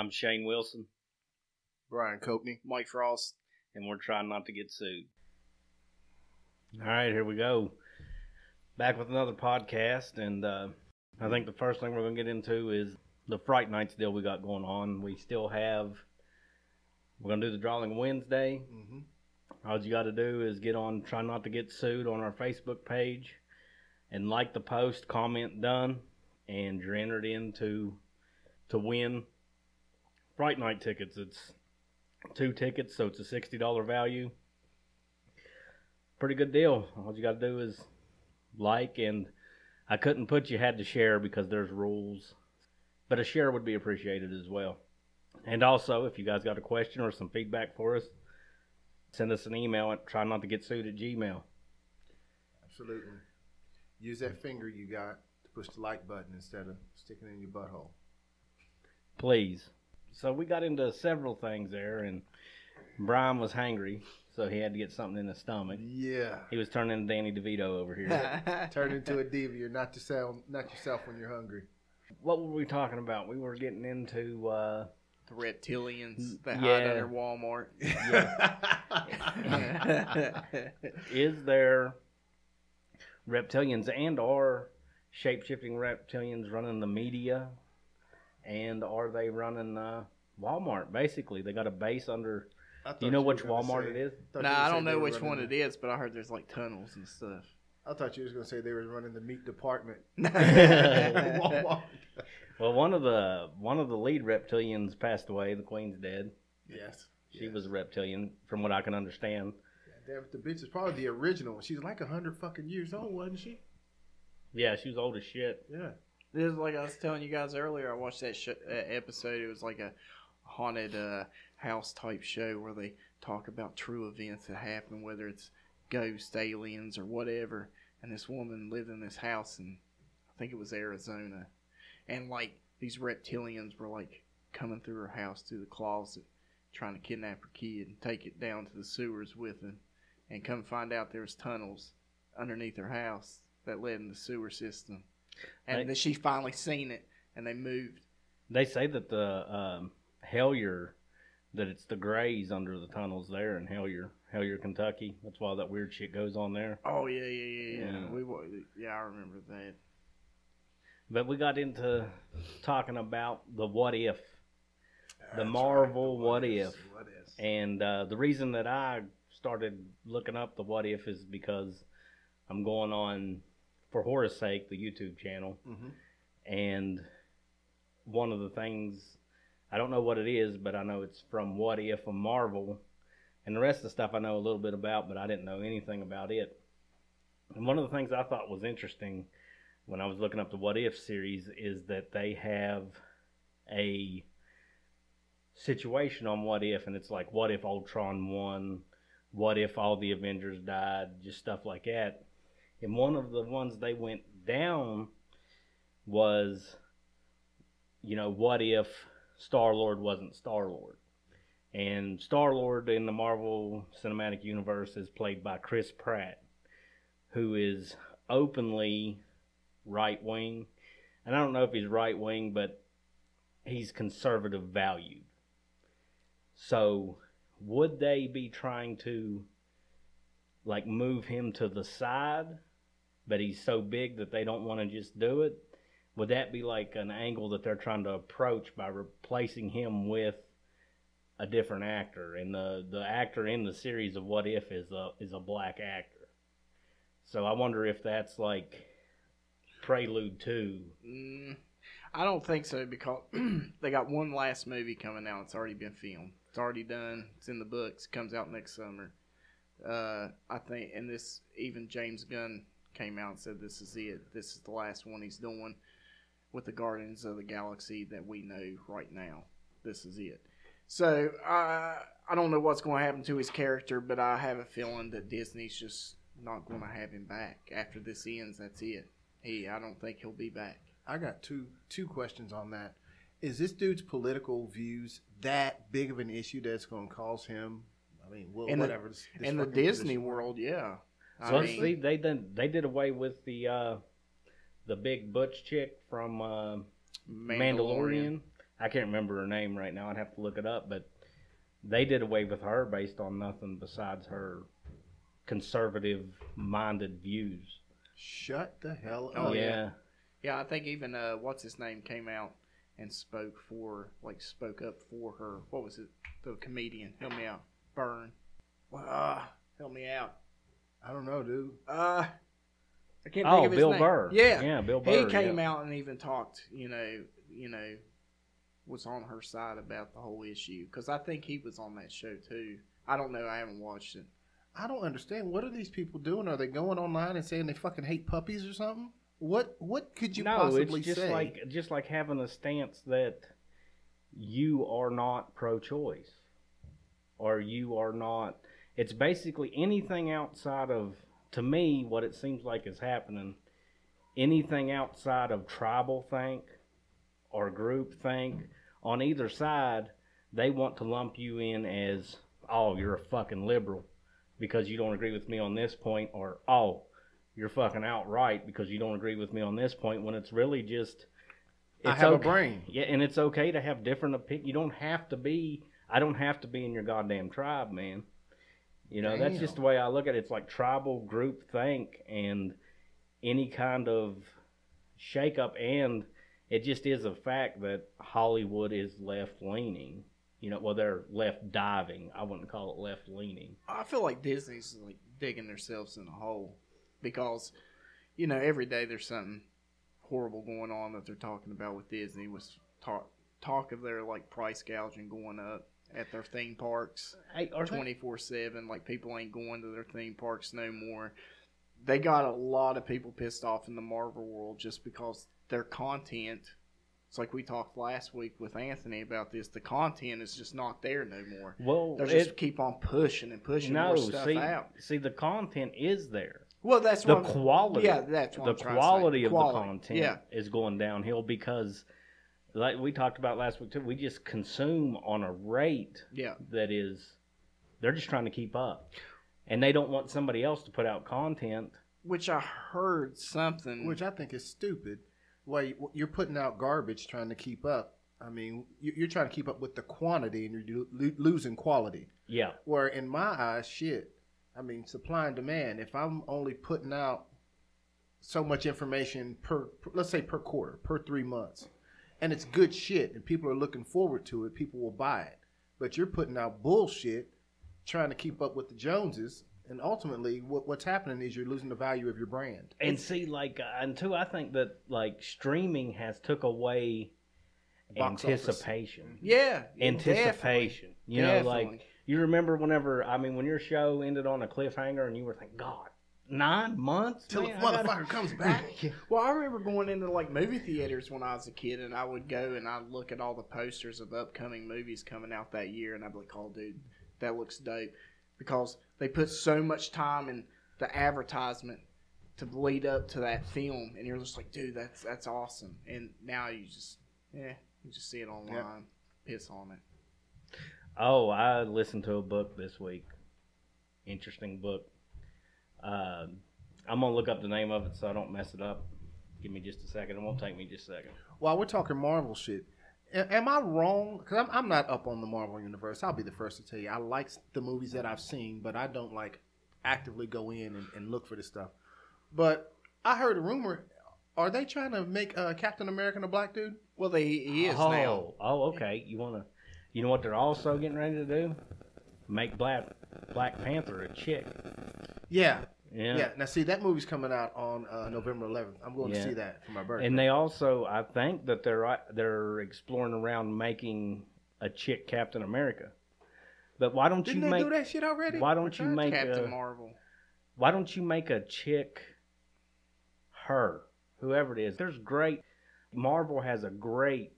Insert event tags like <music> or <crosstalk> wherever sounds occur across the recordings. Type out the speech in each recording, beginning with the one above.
I'm Shane Wilson, Brian Copney. Mike Frost. and we're trying not to get sued. All right, here we go. Back with another podcast, and uh, I think the first thing we're going to get into is the Fright Nights deal we got going on. We still have, we're going to do the drawing Wednesday. Mm-hmm. All you got to do is get on Try Not to Get Sued on our Facebook page and like the post, comment done, and you're entered into to win Fright Night tickets. It's two tickets, so it's a sixty dollar value. Pretty good deal. All you got to do is like, and I couldn't put you had to share because there's rules, but a share would be appreciated as well. And also, if you guys got a question or some feedback for us, send us an email at try not to get sued at gmail. Absolutely. Use that finger you got to push the like button instead of sticking it in your butthole. please. So we got into several things there, and Brian was hangry, so he had to get something in his stomach. Yeah. He was turning into Danny DeVito over here. <laughs> Turn into a diva. You're not to yourself, not yourself when you're hungry. what were we talking about? We were getting into uh, the reptilians that Yeah. hide under Walmart. <laughs> is there reptilians and are shape shifting reptilians running the media, and are they running uh, Walmart? Basically, they got a base under. Do you know were which Walmart say- it is? thought you nah, I don't know which one the- it is, but I heard there's like tunnels and stuff. I thought you was gonna say they were running the meat department. <laughs> Well, one of the one of the lead reptilians passed away. The queen's dead. yes. She yes. was a reptilian, from what I can understand. Damn, it, the bitch is probably the original. She's like a hundred fucking years old, wasn't she? Yeah, she was old as shit. Yeah. This is like I was telling you guys earlier. I watched that sh- uh, episode. It was like a haunted uh, house type show where they talk about true events that happen, whether it's ghosts, aliens or whatever. And this woman lived in this house, and I think it was Arizona, and like these reptilians were like coming through her house through the closet, trying to kidnap her kid and take it down to the sewers with them, and come find out there was tunnels underneath her house that led in the sewer system and Right. then she finally seen it, and they moved. They say that the um, Hellier, that it's the Greys under the tunnels there in Hellier, Hellier, Kentucky. That's why that weird shit goes on there. Oh yeah, yeah, yeah, yeah. Yeah. We yeah, I remember that. But we got into talking about the what if, the That's Marvel right, the what ifs, if. What ifs. and uh, the reason that I started looking up the what if is because I'm going on for horror's sake the YouTube channel. Mhm. and one of the things I don't know what it is, but I know it's from What If a Marvel, and the rest of the stuff I know a little bit about, but I didn't know anything about it. And one of the things I thought was interesting when I was looking up the What If series is that they have a situation on What If, and it's like, what if Ultron won? What if all the Avengers died? Just stuff like that. And one of the ones they went down was, you know, what if Star Lord wasn't Star Lord? And Star Lord in the Marvel Cinematic Universe is played by Chris Pratt, who is openly right wing. And I don't know if he's right wing, but he's conservative valued. So, would they be trying to like move him to the side but he's so big that they don't want to just do it. Would that be like an angle that they're trying to approach by replacing him with a different actor? And the the actor in the series of What If is a is a black actor. So I wonder if that's like prelude to. Mm, I don't think so because <clears throat> they got one last movie coming out. It's already been filmed. It's already done. It's in the books. Comes out next summer. Uh, I think, and this even James Gunn came out and said this is it. This is the last one he's doing with the Guardians of the Galaxy that we know right now. This is it. So uh, I don't know what's going to happen to his character, but I have a feeling that Disney's just not going to have him back after this ends. That's it. He, I don't think he'll be back. I got two two questions on that. Is this dude's political views that big of an issue that's going to cause him? I mean, well, In the- whatever. this- this In the Disney world, yeah. I So mean, see, they did they did away with the uh, the big butch chick from uh, Mandalorian. I can't remember her name right now. I'd have to look it up, but they did away with her based on nothing besides her conservative-minded views. Shut the hell up. Oh, up. yeah. Yeah, I think even uh, what's his name came out and spoke for, like, spoke up for her. What was it? The comedian. Help me out. Burn. Uh, help me out. I don't know, dude. Uh, I can't think Oh, of his Bill name. Burr. Yeah, yeah, Bill Burr. he came yeah. out and even talked. You know, you know, was on her side about the whole issue because I think he was on that show too. I don't know. I haven't watched it. I don't understand. What are these people doing? Are they going online and saying they fucking hate puppies or something? What What could you no, possibly it's just say? like just like having a stance that you are not pro-choice, or you are not. It's basically anything outside of, to me, what it seems like is happening. Anything outside of tribal think or group think on either side, they want to lump you in as, oh, you're a fucking liberal because you don't agree with me on this point, or oh, you're fucking outright because you don't agree with me on this point when it's really just I it's have a okay- brain. Yeah, and it's okay to have different opinions. You don't have to be. I don't have to be in your goddamn tribe, man. You know, that's just the way I look at it. It's like tribal group think and any kind of shakeup, and it just is a fact that Hollywood is left leaning. You know, well, they're left diving. I wouldn't call it left leaning. I feel like Disney's like digging themselves in a hole because, you know, every day there's something horrible going on that they're talking about with Disney. Was talk talk of their like price gouging going up at their theme parks Hey, are they- twenty four seven. Like people ain't going to their theme parks no more. They got a lot of people pissed off in the Marvel world just because their content. It's like we talked last week with Anthony about this. The content is just not there no more. well, They it- just keep on pushing and pushing no, more stuff see, out. see, the content is there. Well, that's the quality Yeah, that's the I'm trying to say. quality of the content Yeah, is going downhill because like we talked about last week too we just consume on a rate yeah. that is they're just trying to keep up and they don't want somebody else to put out content Which I heard something. Which I think is stupid. Well, you- you're putting out garbage trying to keep up. I mean, you- you're trying to keep up with the quantity and you're losing quality. yeah Where in my eyes, shit, I mean, supply and demand. If I'm only putting out so much information per, per- let's say per quarter, per three months, and it's good shit and people are looking forward to it, people will buy it. But you're putting out bullshit trying to keep up with the Joneses. And ultimately, what, what's happening is you're losing the value of your brand. and see like uh, and two i think that like streaming has took away Box office. anticipation yeah, anticipation you know Definitely. like you remember whenever i mean when your show ended on a cliffhanger and you were thinking god nine months Till the Man, I gotta- motherfucker comes <laughs> back. Well, I remember going into like movie theaters when I was a kid, and I would go and I'd look at all the posters of upcoming movies coming out that year, and I'd be like, "Oh, dude, that looks dope," because they put so much time in the advertisement to lead up to that film, and you're just like, "Dude, that's that's awesome." And now you just, yeah, you just see it online, piss on it. Oh, I listened to a book this week. Interesting book. Um I'm gonna look up the name of it so I don't mess it up. Give me just a second. It won't take me just a second. While we're talking Marvel shit, a- am I wrong? Because I'm, I'm not up on the Marvel universe. I'll be the first to tell you. I like the movies that I've seen, but I don't like actively go in and, and look for this stuff. But I heard a rumor. Are they trying to make uh, Captain America a black dude? Well, they, he is oh, now. Oh, okay. You wanna? You know what they're also getting ready to do? Make Black Black Panther a chick. Yeah. Yeah. Yeah. Now, see, that movie's coming out on uh, November 11th. I'm going Yeah. to see that for my birthday. And they also, I think that they're they're exploring around making a chick Captain America. But why don't Didn't you they make? do that shit already? Why don't you make Captain a, Marvel. why don't you make a chick her whoever it is there's great marvel has a great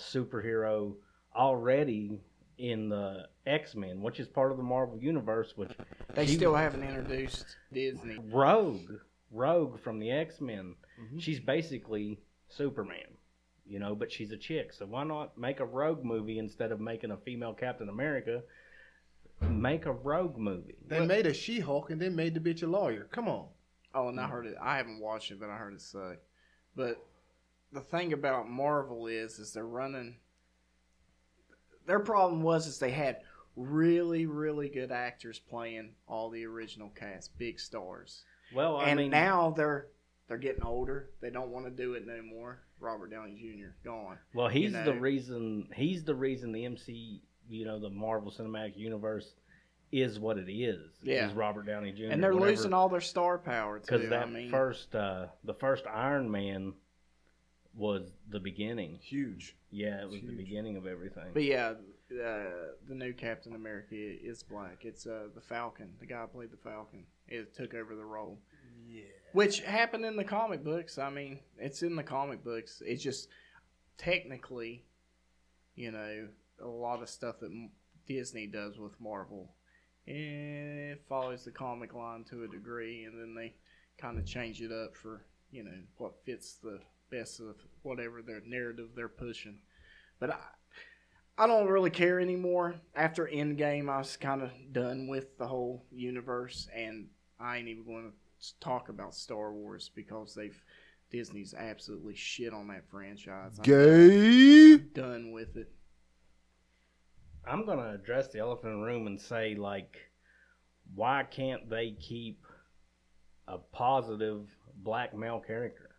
superhero already in the x-men which is part of the marvel universe which They she- still haven't introduced Disney. rogue rogue from the x-men Mhm. she's basically superman you know but she's a chick so why not make a rogue movie instead of making a female captain america make a rogue movie They made a She Hulk and then made the bitch a lawyer. Come on. Oh, and I heard it. I haven't watched it, but I heard it suck. But the thing about Marvel is, is they're running their problem was is they had really really good actors playing all the original cast, big stars. Well, I and mean, now they're they're getting older. They don't want to do it no more. Robert Downey Jr. gone. well, he's know. the reason. He's the reason the MC, you know, the Marvel Cinematic Universe is what it is. Yeah. is Robert Downey Jr. and they're whatever- losing all their star power too. because that I mean, first uh the first Iron Man was the beginning. Huge. Yeah, it was the beginning of everything. but yeah, uh, the new Captain America is black. It's uh, the Falcon. The guy who played the Falcon. It took over the role. Yeah. Which happened in the comic books. I mean, it's in the comic books. It's just technically, you know, a lot of stuff that Disney does with Marvel. It follows the comic line to a degree, and then they kind of change it up for, you know, what fits the best of whatever their narrative they're pushing. But I, I don't really care anymore. After Endgame, I was kind of done with the whole universe, and I ain't even going to talk about Star Wars because they've Disney's absolutely shit on that franchise. I'm Gay. done with it. I'm gonna address the elephant in the room and say like, why can't they keep a positive black male character?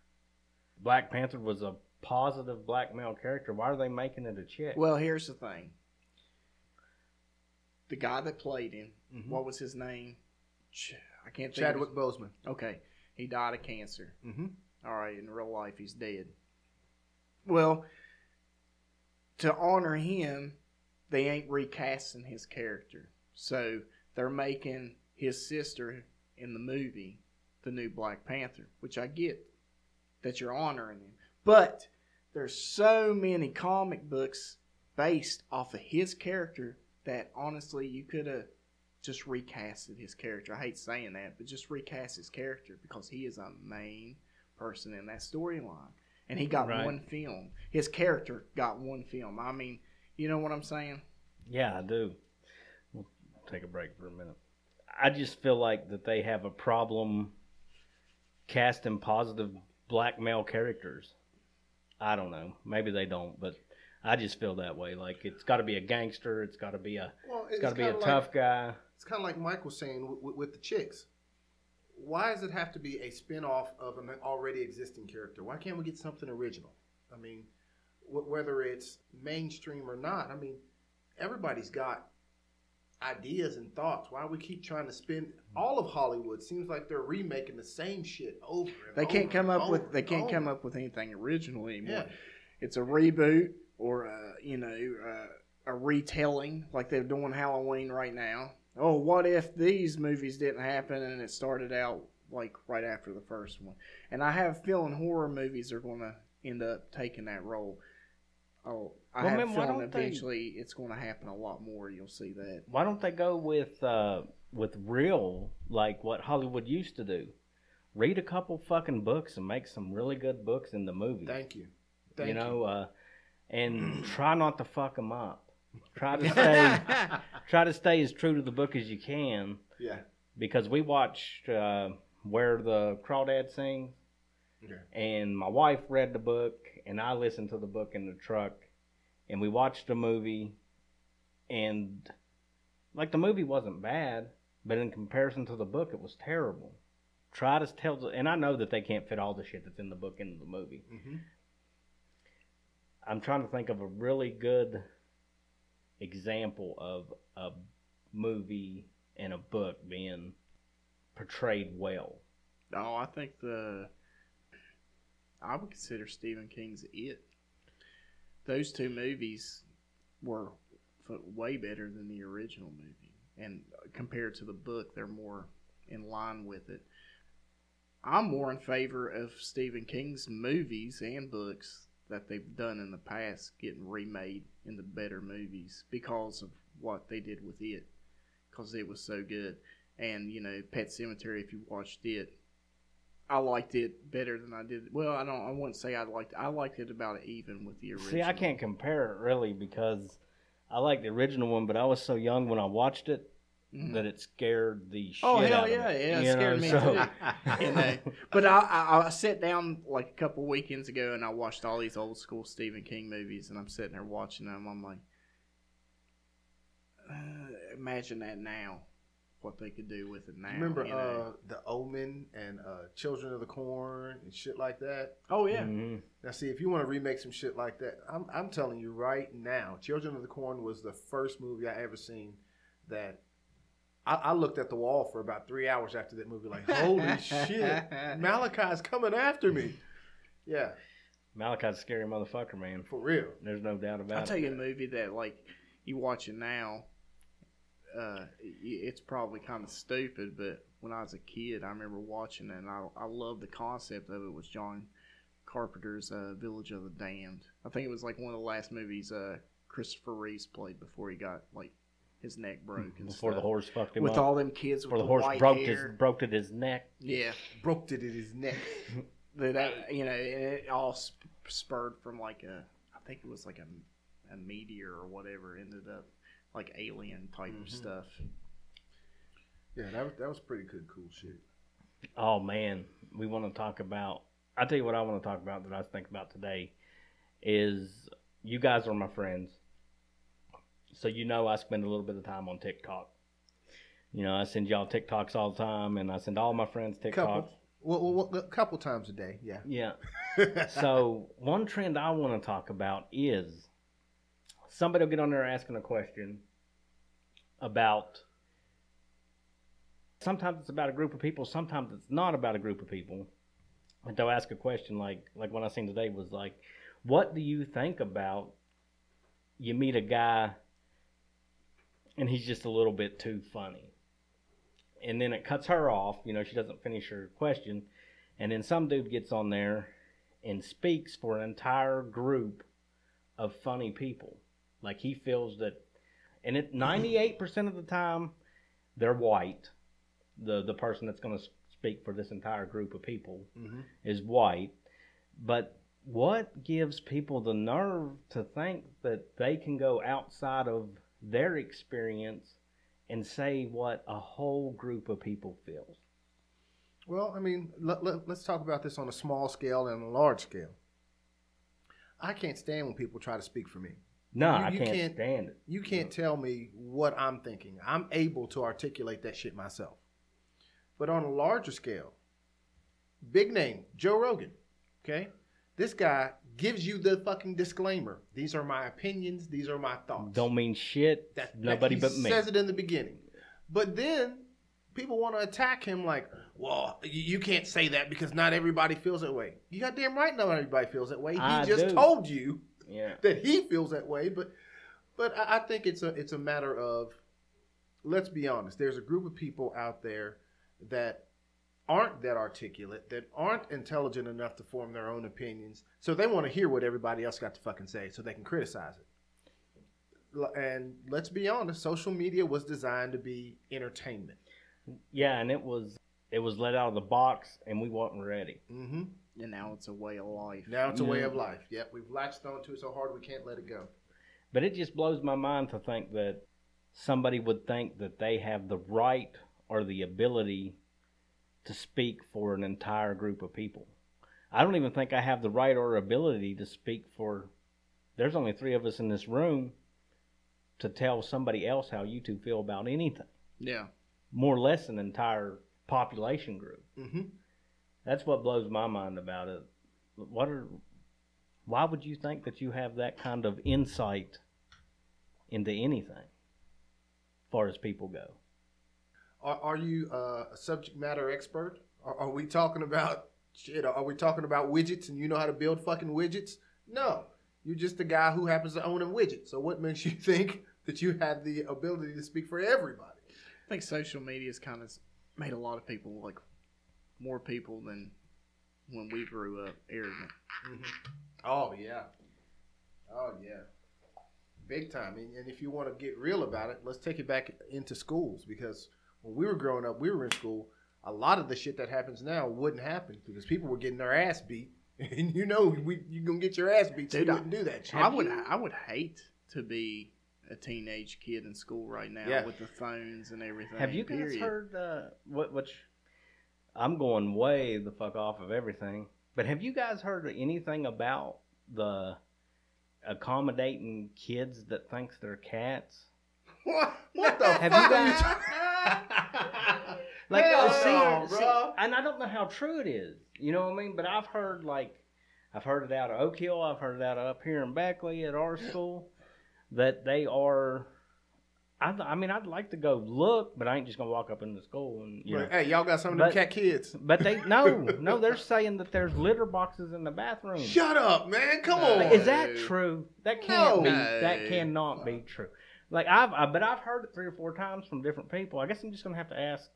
Black Panther was a positive black male character. Why are they making it a chick? Well, here's the thing. The guy that played him, Mhm. what was his name? Ch- I can't think. Chadwick Of Boseman. okay, he died of cancer. Mm-hmm. All right, in real life, he's dead. Well, to honor him, they ain't recasting his character. So they're making his sister in the movie the new Black Panther, which I get that you're honoring him. But there's so many comic books based off of his character that honestly you could have just recasted his character. I hate saying that, but just recast his character because he is a main person in that storyline. And he got Right. one film. His character got one film. I mean, you know what I'm saying? Yeah, I do. We'll take a break for a minute. I just feel like that they have a problem casting positive black male characters. I don't know. Maybe they don't, but I just feel that way. Like it's got to be a gangster. It's got to be a. Well, It's got to be a kinda tough guy. it's kind of like Mike was saying with the chicks. Why does it have to be a spin-off of an already existing character? Why can't we get something original? I mean, wh- whether it's mainstream or not, I mean, everybody's got ideas and thoughts. Why we keep trying to spin all of Hollywood? Seems like they're remaking the same shit over. And They can't over come up with they can't come up with anything original anymore. Yeah. It's a reboot or a, you know uh, a retelling like they're doing Halloween right now. Oh, what if these movies didn't happen and it started out like right after the first one? And I have a feeling horror movies are going to end up taking that role. Oh, I Well, have man, a why feeling don't they- eventually it's going to happen a lot more. You'll see that. Why don't they go with uh, with real like what Hollywood used to do? Read a couple fucking books and make some really good books in the movie. Thank you. Thank you know, uh, and <clears throat> try not to fuck them up. Try to <laughs> stay, try to stay as true to the book as you can, Yeah. because we watched uh, where the crawdad sings, Okay. and my wife read the book, and I listened to the book in the truck, and we watched the movie, and like the movie wasn't bad, but in comparison to the book, it was terrible. Try to tell, the, and I know that they can't fit all the shit that's in the book into the movie. Mm-hmm. I'm trying to think of a really good example of a movie and a book being portrayed well. No, I think the I would consider Stephen King's It. Those two movies were way better than the original movie, and compared to the book, they're more in line with it. I'm more in favor of Stephen King's movies and books that they've done in the past getting remade into better movies because of what they did with it, because it was so good. And you know, Pet Sematary, if you watched it, I liked it better than I did. Well, I don't. I wouldn't say I liked. I liked it about even with the original. See, I can't compare it really because I like the original one, but I was so young when I watched it Mhm. that it scared the shit Oh out hell yeah, yeah, it scared know, me so- too. <laughs> You know, but I, I I sat down like a couple weekends ago and I watched all these old school Stephen King movies and I'm sitting there watching them. I'm like, uh, imagine that now, what they could do with it now. Remember you know? uh, the Omen and uh, Children of the Corn and shit like that. oh yeah, Mhm. Now, see, if you want to remake some shit like that, I'm, I'm telling you right now, Children of the Corn was the first movie I ever seen that I, I looked at the wall for about three hours after that movie, like, holy <laughs> shit, Malachi's coming after me. Yeah, Malachi's a scary motherfucker, man. for real. There's no doubt about it. I'll it. tell you a movie that like you watch it now. Uh, it's probably kind of stupid, but when I was a kid, I remember watching it, and I I love the concept of it. Was John Carpenter's uh, Village of the Damned? I think it was like one of the last movies uh, Christopher Reeves played before he got like his neck broke and Before the horse fucked him with up. all them kids with Before the the horse white broke hair. his broke at his neck. Yeah, Broke it in his neck. <laughs> that, that you know, it all sp- spurred from like a, I think it was like a, a meteor or whatever. Ended up like alien type Mhm. of stuff. Yeah, that was, that was pretty good, cool shit. Oh man, we want to talk about. I tell you what I want to talk about that I think about today is you guys are my friends, so you know I spend a little bit of time on TikTok. You know, I send y'all TikToks all the time, and I send all my friends TikToks. Couple, well, well, well, a couple times a day, yeah. Yeah. <laughs> so one trend I want to talk about is somebody will get on there asking a question about sometimes it's about a group of people sometimes it's not about a group of people. But they'll ask a question like like what i seen today was like what do you think about you meet a guy and he's just a little bit too funny? And then it cuts her off you know she doesn't finish her question. And then some dude gets on there and speaks for an entire group of funny people. Like he feels that, and it ninety eight percent of the time, they're white. The the person that's going to speak for this entire group of people hmm is white. But what gives people the nerve to think that they can go outside of their experience and say what a whole group of people feels? Well, I mean, let, let, let's talk about this on a small scale and a large scale. I can't stand when people try to speak for me. No, You- I can't, can't- stand it. You can't tell me what I'm thinking. I'm able to articulate that shit myself. But on a larger scale, big name, Joe Rogan, okay? This guy gives you the fucking disclaimer. These are my opinions. These are my thoughts. Don't mean shit. that, nobody that but me. says it in the beginning. But then people want to attack him like, well, you, you can't say that because not everybody feels that way. You got damn right not everybody feels that way. He I just do. told you Yeah. that he feels that way, but but I, I think it's a it's a matter of let's be honest. There's a group of people out there that aren't that articulate, that aren't intelligent enough to form their own opinions, so they want to hear what everybody else got to fucking say, so they can criticize it. And let's be honest, social media was designed to be entertainment. Yeah, and it was it was let out of the box, and we wasn't ready. Mm-hmm. And now it's a way of life. Now it's a way of life. Yep, we've latched onto it so hard we can't let it go. But it just blows my mind to think that somebody would think that they have the right or the ability to speak for an entire group of people. I don't even think I have the right or ability to speak for. There's only three of us in this room to tell somebody else how you two feel about anything, Yeah. more or less an entire population group. hmm That's what blows my mind about it. What are why would you think that you have that kind of insight into anything as far as people go? Are, are you uh, a subject matter expert? Are, are we talking about shit? Are we talking about widgets and you know how to build fucking widgets? No, you're just a guy who happens to own a widget. So what makes you <laughs> think that you have the ability to speak for everybody? I think social media is kind of made a lot of people like more people than when we grew up arrogant. Mm-hmm. Oh yeah, oh yeah, big time. And, and if you want to get real about it, let's take it back into schools because when we were growing up, we were in school. A lot of the shit that happens now wouldn't happen because people were getting their ass beat, <laughs> and you know we you gonna get your ass beat, so Dude, you I- wouldn't do that shit. I would I would hate to be a teenage kid in school right now Yeah. with the phones and everything. Have you guys period. heard uh, what? Which I'm going way the fuck off of everything. But have you guys heard anything about the accommodating kids that thinks they're cats? <laughs> What, what the Have you fuck you guys- <laughs> Like, Hell uh, see, no, see, and I don't know how true it is. You know what I mean? But I've heard like, I've heard it out of Oak Hill. I've heard it out of up here in Beckley at our school that they are. I, th- I mean, I'd like to go look, but I ain't just gonna walk up into school and you know. Hey, y'all got some of them But- cat kids. But they no, <laughs> no, they're saying that there's litter boxes in the bathroom. Shut up, man. Come No. on. Is that true? That can't No. be. No. That cannot be true. Like I've, I, but I've heard it three or four times from different people. I guess I'm just gonna have to ask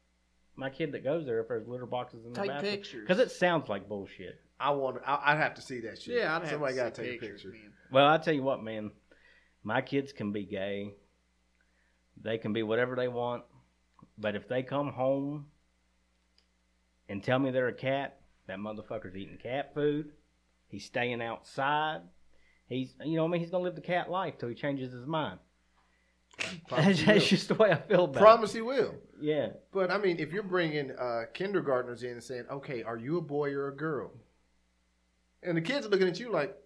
my kid that goes there if there's litter boxes in the Take bathroom pictures. because it sounds like bullshit. I want. I, I'd have to see that shit. yeah, I'd have somebody to gotta see take a pictures, picture. man. Well, I tell you what, man, my kids can be gay. They can be whatever they want, but if they come home and tell me they're a cat, that motherfucker's eating cat food. He's staying outside. He's, you know, what I mean, he's gonna live the cat life till he changes his mind. That's, that's just the way I feel about Promise you will. Yeah. But I mean, if you're bringing uh, kindergartners in and saying, "Okay, are you a boy or a girl?" and the kids are looking at you like, "The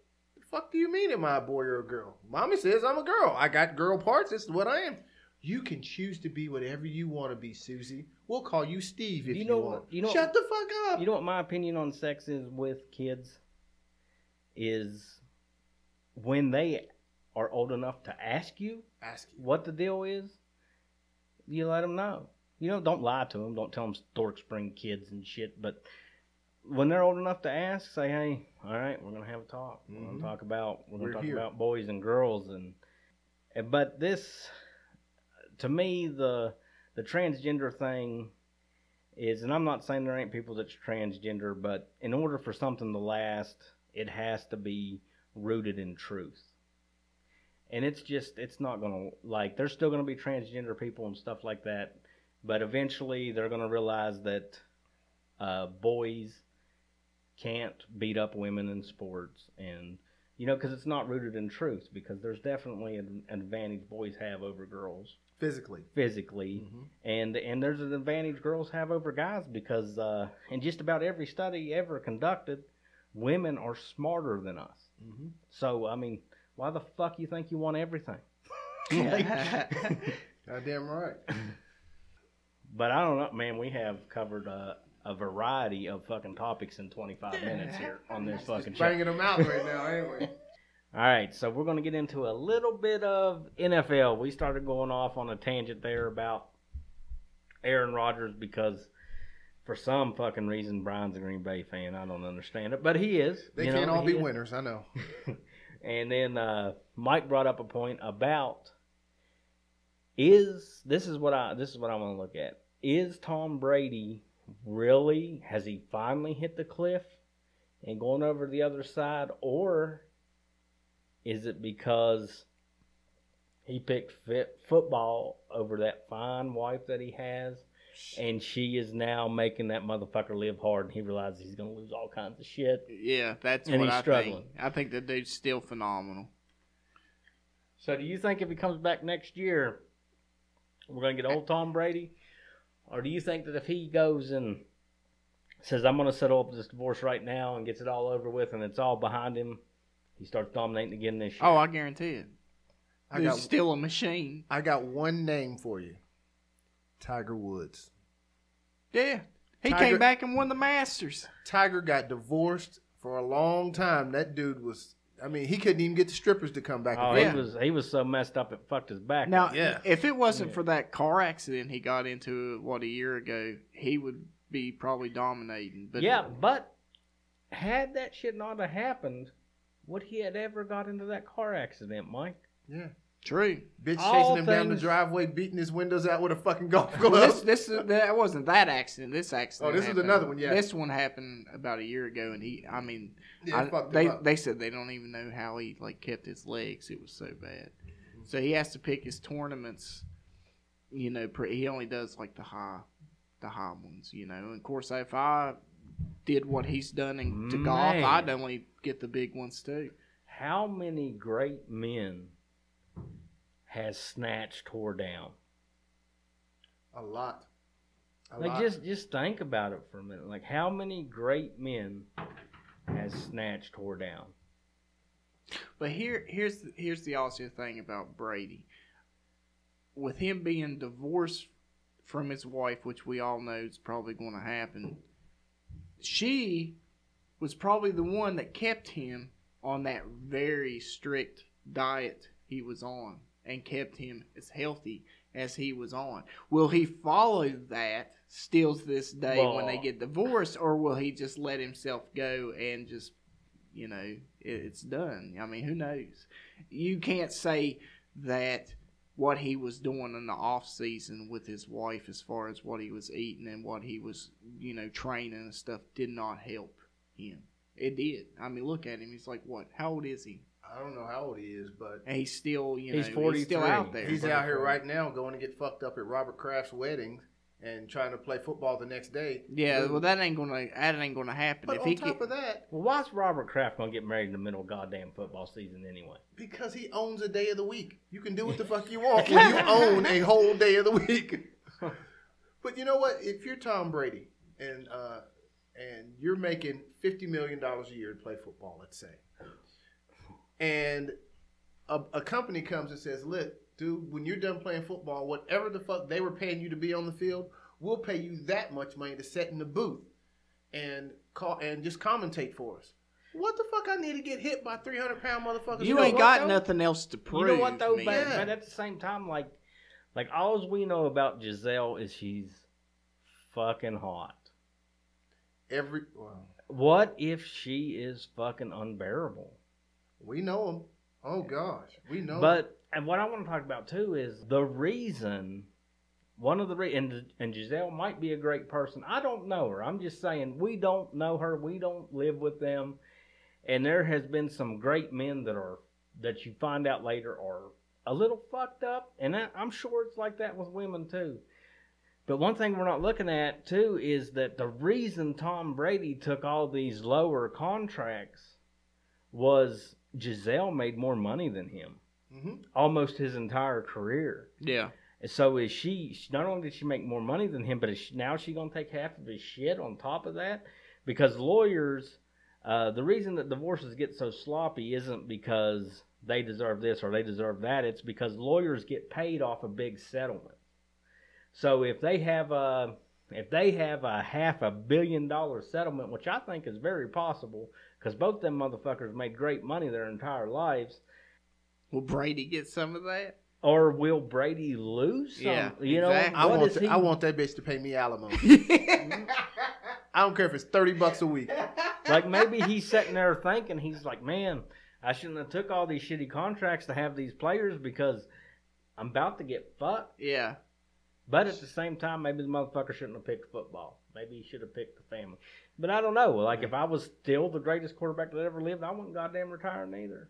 fuck do you mean, am I a boy or a girl?" Mommy says I'm a girl. I got girl parts. This is what I am. You can choose to be whatever you want to be, Susie. We'll call you Steve if You you, know want. what- you know- Shut the fuck up. You know what my opinion on sex is with kids is when they are old enough to ask you Ask you. what the deal is, you let them know. You know, don't lie to them. Don't tell them Stork Spring kids and shit. But when they're old enough to ask, say, "Hey, all right, we're gonna have a talk. We're gonna talk about we're gonna We're talk here." about boys and girls and." and- But this, to me, the the transgender thing is, and I'm not saying there ain't people that's transgender, but in order for something to last, it has to be rooted in truth and it's just it's not gonna like there's still gonna be transgender people and stuff like that but eventually they're gonna realize that uh, boys can't beat up women in sports and you know because it's not rooted in truth because there's definitely an, an advantage boys have over girls Physically. physically Mhm. and and there's an advantage girls have over guys because uh, in just about every study ever conducted women are smarter than us Mm-hmm. so I mean, why the fuck you think you want everything? <laughs> Goddamn right. <laughs> but I don't know, man. We have covered a, a variety of fucking topics in 25 <laughs> minutes here on this fucking show. Banging them out right now, ain't we? <laughs> All right, so we're gonna get into a little bit of NFL. We started going off on a tangent there about Aaron Rodgers because. For some fucking reason, Brian's a Green Bay fan. I don't understand it, but he is. They can't know, all be is. winners. I know. <laughs> And then uh, Mike brought up a point about is this is what I this is what I want to look at. Is Tom Brady really has he finally hit the cliff and gone over the other side, or is it because he picked fit football over that fine wife that he has? And she is now making that motherfucker live hard, and he realizes he's gonna lose all kinds of shit. Yeah, that's And what he's I struggling. think. I think the dude's still phenomenal. So do you think if he comes back next year, we're gonna get old Tom Brady, or do you think that if he goes and says I'm gonna settle up this divorce right now and gets it all over with and it's all behind him, he starts dominating again this year? Oh, I guarantee it. I Dude's got still a machine. I got one name for you. Tiger Woods. Yeah. He Tiger- came back and won the Masters. Tiger got divorced for a long time. That dude was. I mean, he couldn't even get the strippers to come back. Oh, and he was he was so messed up it fucked his back. Now, up. Yeah. if it wasn't Yeah. for that car accident he got into, what, a year ago, he would be probably dominating. But yeah, but had that shit not have happened, would he had ever got into that car accident, Mike? Yeah. True. Bitch All chasing him down the things- driveway, beating his windows out with a fucking golf glove. Well, this this is- that wasn't that accident. This accident. Oh, this is happened- another one, yeah. This one happened about a year ago, and he. I mean, yeah, I- fucked they him up. they said they don't even know how he like kept his legs. It was so bad. So he has to pick his tournaments. You know, pre- he only does like the high, the high ones. You know, and of course, if I did what he's done in, to golf, Man. I'd only get the big ones too. How many great men has Snatch tore down? a lot. A Like lot. just just think about it for a minute. Like how many great men has Snatch tore down? But here, here's the, here's the also thing about Brady. with him being divorced from his wife, which we all know is probably going to happen, she was probably the one that kept him on that very strict diet he was on and kept him as healthy as he was on. Will he follow that still to this day when they get divorced, or will he just let himself go and just, you know, it's done? I mean, who knows? You can't say that what he was doing in the off season with his wife, as far as what he was eating and what he was, you know, training and stuff, did not help him. It did. I mean, look at him. He's like, what? How old is he? I don't know how old he is, but And he's still, you know, He's he's, 43. still out there. he's out here right now going to get fucked up at Robert Kraft's wedding and trying to play football the next day. Yeah, Dude. well, that ain't gonna that ain't gonna happen. But if on he top get, of that, Well, why's Robert Kraft gonna get married in the middle of goddamn football season anyway? because he owns a day of the week, you can do what the fuck you want when you <laughs> own a whole day of the week. but you know what? If you're Tom Brady and uh, and you're making fifty million dollars a year to play football, let's say, and a, a company comes and says, "Look, dude, when you're done playing football, whatever the fuck they were paying you to be on the field, we'll pay you that much money to sit in the booth and call and just commentate for us." What the fuck? I need to get hit by three hundred pound motherfuckers. you know ain't what, got though? nothing else to prove. You know what though? man. But, Yeah. but at the same time, like, like all we know about Gisele is she's fucking hot. Every well, What if she is fucking unbearable? We know them. Oh gosh, we know. But and what I want to talk about too is the reason. One of the re- and and Gisele might be a great person. I don't know her. I'm just saying we don't know her. We don't live with them. And there has been some great men that are that you find out later are a little fucked up, and I, I'm sure it's like that with women too. But one thing we're not looking at too is that the reason Tom Brady took all these lower contracts was Gisele made more money than him Mhm. almost his entire career. Yeah, And so is she? Not only did she make more money than him, but is she, now she gonna take half of his shit on top of that? Because lawyers, uh, the reason that divorces get so sloppy isn't because they deserve this or they deserve that. It's because lawyers get paid off a big settlement. So if they have a if they have a half a billion dollar settlement, which I think is very possible, because both them motherfuckers made great money their entire lives, will Brady get some of that? or will Brady lose some? Yeah, you know, exactly. I want is he? I want that bitch to pay me alimony. <laughs> I don't care if it's thirty bucks a week. like maybe he's sitting there thinking he's like, man, I shouldn't have took all these shitty contracts to have these players because I'm about to get fucked. yeah, But at the same time, maybe the motherfucker shouldn't have picked football. Maybe he should have picked the family. But I don't know. Like if I was still the greatest quarterback that ever lived, I wouldn't goddamn retire neither.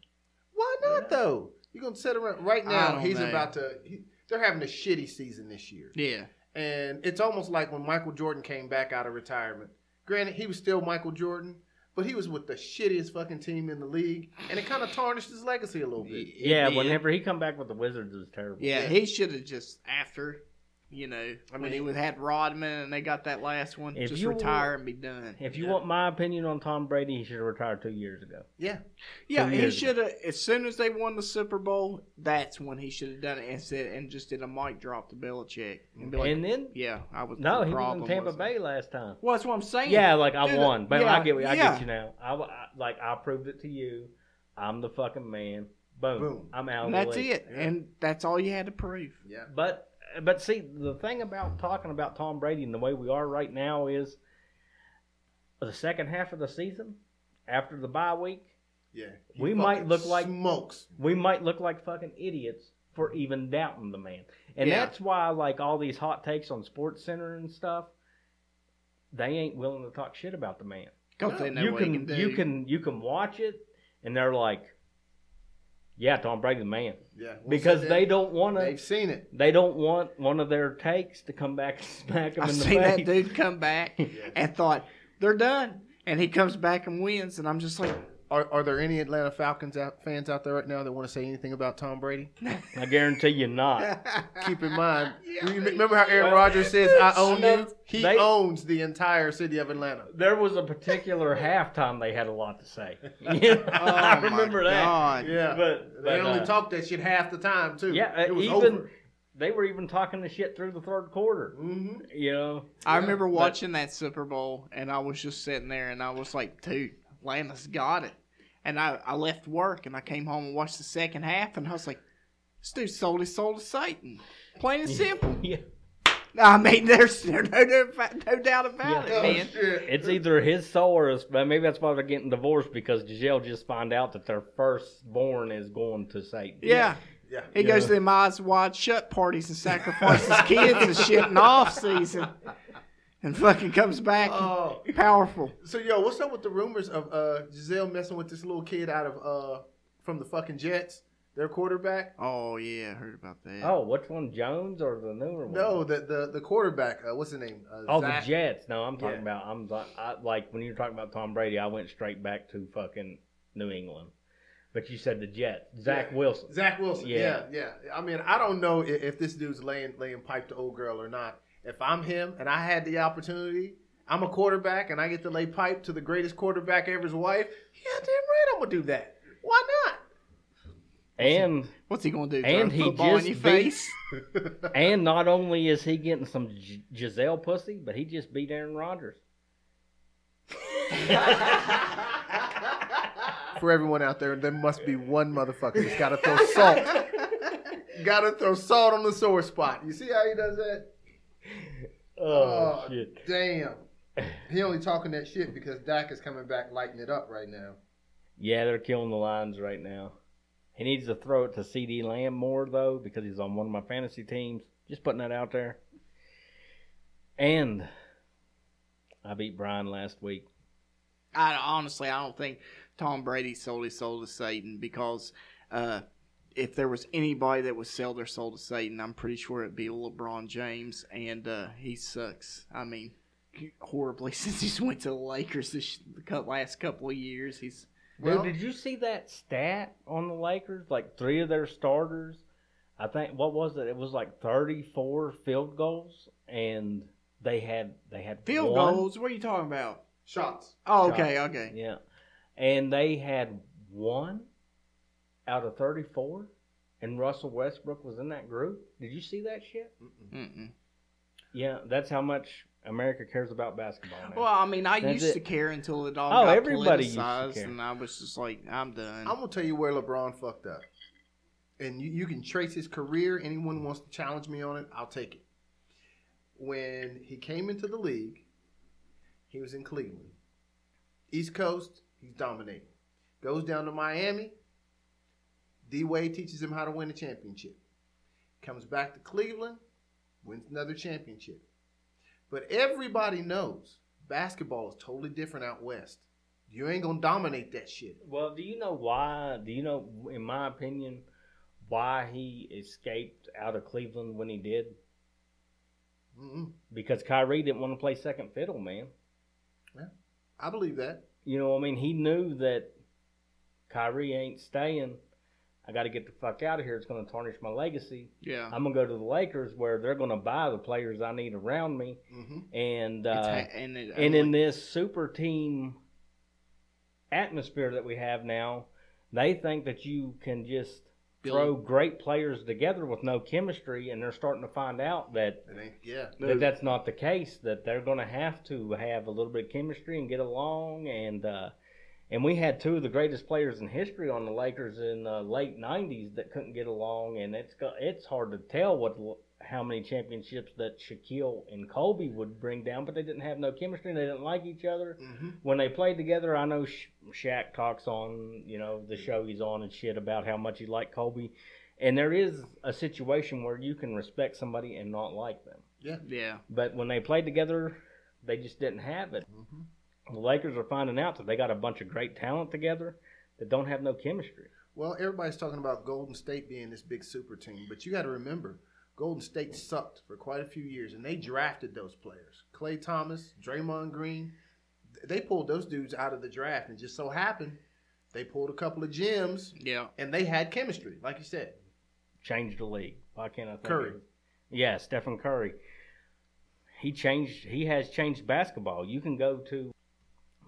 Why not Yeah. though? You're gonna sit around right now. He's know. about to. He, they're having a shitty season this year, yeah. and it's almost like when Michael Jordan came back out of retirement. Granted, he was still Michael Jordan, but he was with the shittiest fucking team in the league, and it kind of tarnished his legacy a little bit. It yeah, whenever he come back with the Wizards, it was terrible. Yeah, Yeah. he should have just after, you know, I mean, mean, he he- would had Rodman and they got that last one. If just you- retire and be done. If you Yeah. want my opinion on Tom Brady, he should have retired two years ago. Yeah, Yeah, Two he should have. As soon as they won the Super Bowl, that's when he should have done it and said and just did a mic drop to Belichick and be like, and then "Yeah, I was." no, the he was in Tampa wasn't Bay last time. Well, that's what I'm saying. Yeah, like I Dude, won, but yeah, I get I yeah. get you now. I, I like I proved it to you. I'm the fucking man. Boom. Boom. I'm out. and of that's league. it. Yeah. And that's all you had to prove. yeah. But but see, the thing about talking about Tom Brady and the way we are right now is the second half of the season after the bye week, Yeah, We might look like- smokes. we might look like fucking idiots for even doubting the man. And Yeah. that's why like all these hot takes on Sports Center and stuff, they ain't willing to talk shit about the man. Because they know you what can, he can do. you can you can watch it and they're like, yeah, Tom Brady the man Yeah, we'll because they don't want to. they've seen it. They don't want one of their takes to come back and smack them I in the face. I seen that dude come back Yeah. <laughs> and thought they're done, and he comes back and wins, and I'm just like, Are, are there any Atlanta Falcons out, fans out there right now that want to say anything about Tom Brady? <laughs> I guarantee you not. <laughs> Keep in mind, <laughs> Yeah. you remember how Aaron Well, Rodgers says, "I own no, you." He they- owns the entire city of Atlanta. There was a particular halftime they had a lot to say. You know, I Oh, remember that. God. Yeah, But, they but only uh, talked that shit half the time too. yeah, uh, it was even over. they were even talking the shit through the third quarter. Mm-hmm. You know, I Yeah, remember but- watching that Super Bowl, and I was just sitting there, and I was like, "Dude, Atlanta's got it." And I, I left work, and I came home and watched the second half, and I was like, "This dude sold his soul to Satan." Plain and <laughs> simple. yeah. I mean, there's no, no, no, no doubt about Yeah. it, man. Oh, it's either his soul or his, but maybe that's why they're getting divorced because Gisele just found out that their firstborn is going to Satan. Yeah. Yeah. He goes to them eyes wide shut parties and sacrifices kids and shit in off season, and fucking comes back Oh. powerful. So yo, what's up with the rumors of uh Gisele messing with this little kid out of uh from the fucking Jets, their quarterback? Oh yeah, I heard about that. Oh, which one, Jones or the newer one? No, the the, the quarterback. Uh, what's the name? Uh, Oh, Zach- the Jets. No, I'm talking Yeah. about. I'm like, I, like when you were talking about Tom Brady, I went straight back to fucking New England. But you said the Jets. Zach Yeah. Wilson. Zach Wilson. Yeah. Yeah. yeah, I mean, I don't know if, if this dude's laying laying pipe to old girl or not. If I'm him and I had the opportunity, I'm a quarterback and I get to lay pipe to the greatest quarterback ever's wife. Yeah, damn right, I'm gonna do that. Why not? And What's he gonna do? And throw a he football in just your beat- face? <laughs> and not only is he getting some G- Gisele pussy, but he just beat Aaron Rodgers. <laughs> For everyone out there, there must be one motherfucker that's got to throw salt. <laughs> got to throw salt on the sore spot. You see how he does that? Oh, shit! Damn. He only talking that shit because Dak is coming back lighting it up right now. Yeah, they're killing the lines right now. He needs to throw it to CeeDee Lamb more though because he's on one of my fantasy teams. Just putting that out there. And I beat Brian last week. I honestly, I don't think Tom Brady sold his soul to Satan because uh, if there was anybody that would sell their soul to Satan, I'm pretty sure it'd be LeBron James, and uh, he sucks. I mean, horribly <laughs> since he's went to the Lakers this the last couple of years. He's Well- Dude, did you see that stat on the Lakers? Like three of their starters, I think what was it? It was like thirty-four field goals, and they had they had field one- goals. What are you talking about? Shots. Oh, okay, okay. Yeah, and they had one out of thirty-four, and Russell Westbrook was in that group. Did you see that shit? Mm-mm. Yeah, that's how much America cares about basketball now. Well, I mean, I That's used it. to care until it all Oh, got everybody used to politicized, care. and I was just like, I'm done. I'm gonna tell you where LeBron fucked up, and you, you can trace his career. Anyone wants to challenge me on it, I'll take it. When he came into the league, he was in Cleveland, East Coast. He's dominating. Goes down to Miami. D Wade teaches him how to win a championship. Comes back to Cleveland, wins another championship. But everybody knows basketball is totally different out west. You ain't gonna dominate that shit. Well, do you know why? Do you know, in my opinion, why he escaped out of Cleveland when he did? Mm-mm. Because Kyrie didn't want to play second fiddle, man. Yeah, I believe that. You know, I mean, he knew that Kyrie ain't staying. I got to get the fuck out of here. It's going to tarnish my legacy. yeah. I'm going to go to the Lakers where they're going to buy the players I need around me. Mm-hmm. And uh, ha- and it, and in this super team atmosphere that we have now, they think that you can just Build- throw great players together with no chemistry, and they're starting to find out that. Yeah. that that's not the case. That they're going to have to have a little bit of chemistry and get along. And uh, and we had two of the greatest players in history on the Lakers in the late '90s that couldn't get along, and it's it's hard to tell what how many championships that Shaquille and Kobe would bring down, but they didn't have no chemistry. and They didn't like each other Mm-hmm. when they played together, I know Sha- Shaq talks on you know the show he's on and shit about how much he liked Kobe, and there is a situation where you can respect somebody and not like them. yeah. But when they played together, they just didn't have it. Mm-hmm. The Lakers are finding out that they got a bunch of great talent together that don't have no chemistry. Well, everybody's talking about Golden State being this big super team, but you got to remember, Golden State sucked for quite a few years, and they drafted those players: Clay Thomas, Draymond Green. They pulled those dudes out of the draft, and just so happened they pulled a couple of gems, Yeah. and they had chemistry, like you said. Changed the league. Why can't I think Curry. of? Yeah, Stephen Curry. He changed. He has changed basketball. You can go to,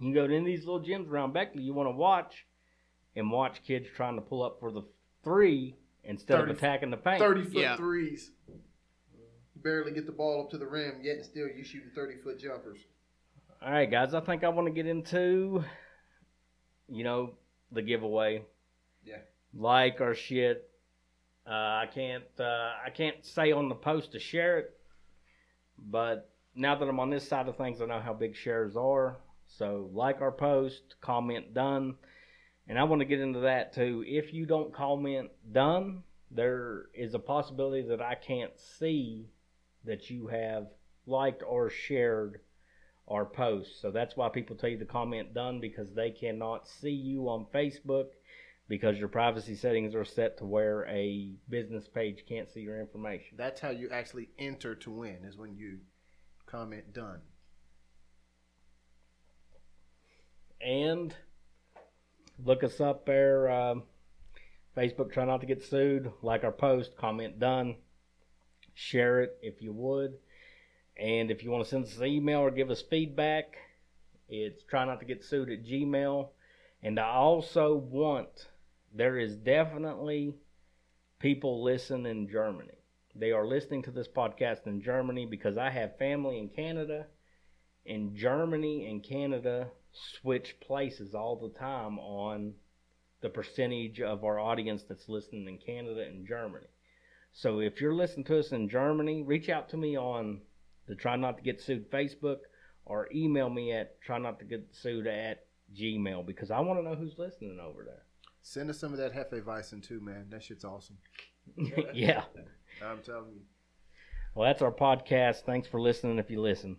you can go to any of these little gyms around Beckley you want to watch, and watch kids trying to pull up for the three instead 30 of attacking the paint. Thirty foot Yeah. threes. barely get the ball up to the rim, yet and still you shooting thirty foot jumpers. All right, guys. I think I want to get into, you know, the giveaway. Yeah. Like our shit. Uh, I can't. Uh, I can't say on the post to share it, but now that I'm on this side of things, I know how big shares are. So like our post, comment done, and I want to get into that too. If you don't comment done, there is a possibility that I can't see that you have liked or shared our post. So that's why people tell you to comment done because they cannot see you on Facebook because your privacy settings are set to where a business page can't see your information. That's how you actually enter to win. Is when you comment done. And look us up there. Um, Facebook, try not to get sued. Like our post, comment done. Share it if you would. And if you want to send us an email or give us feedback, it's try not to get sued at Gmail. And I also want, there is definitely people listen in Germany. They are listening to this podcast in Germany because I have family in Canada. In Germany and Canada switch places all the time on the percentage of our audience that's listening in Canada and Germany. So if you're listening to us in Germany, reach out to me on the Try Not to Get Sued Facebook or email me at Try Not to Get Sued at Gmail because I want to know who's listening over there. Send us some of that Hefe Hefeweizen too, man. That shit's awesome. <laughs> yeah. I'm telling you. Well, that's our podcast. Thanks for listening if you listen.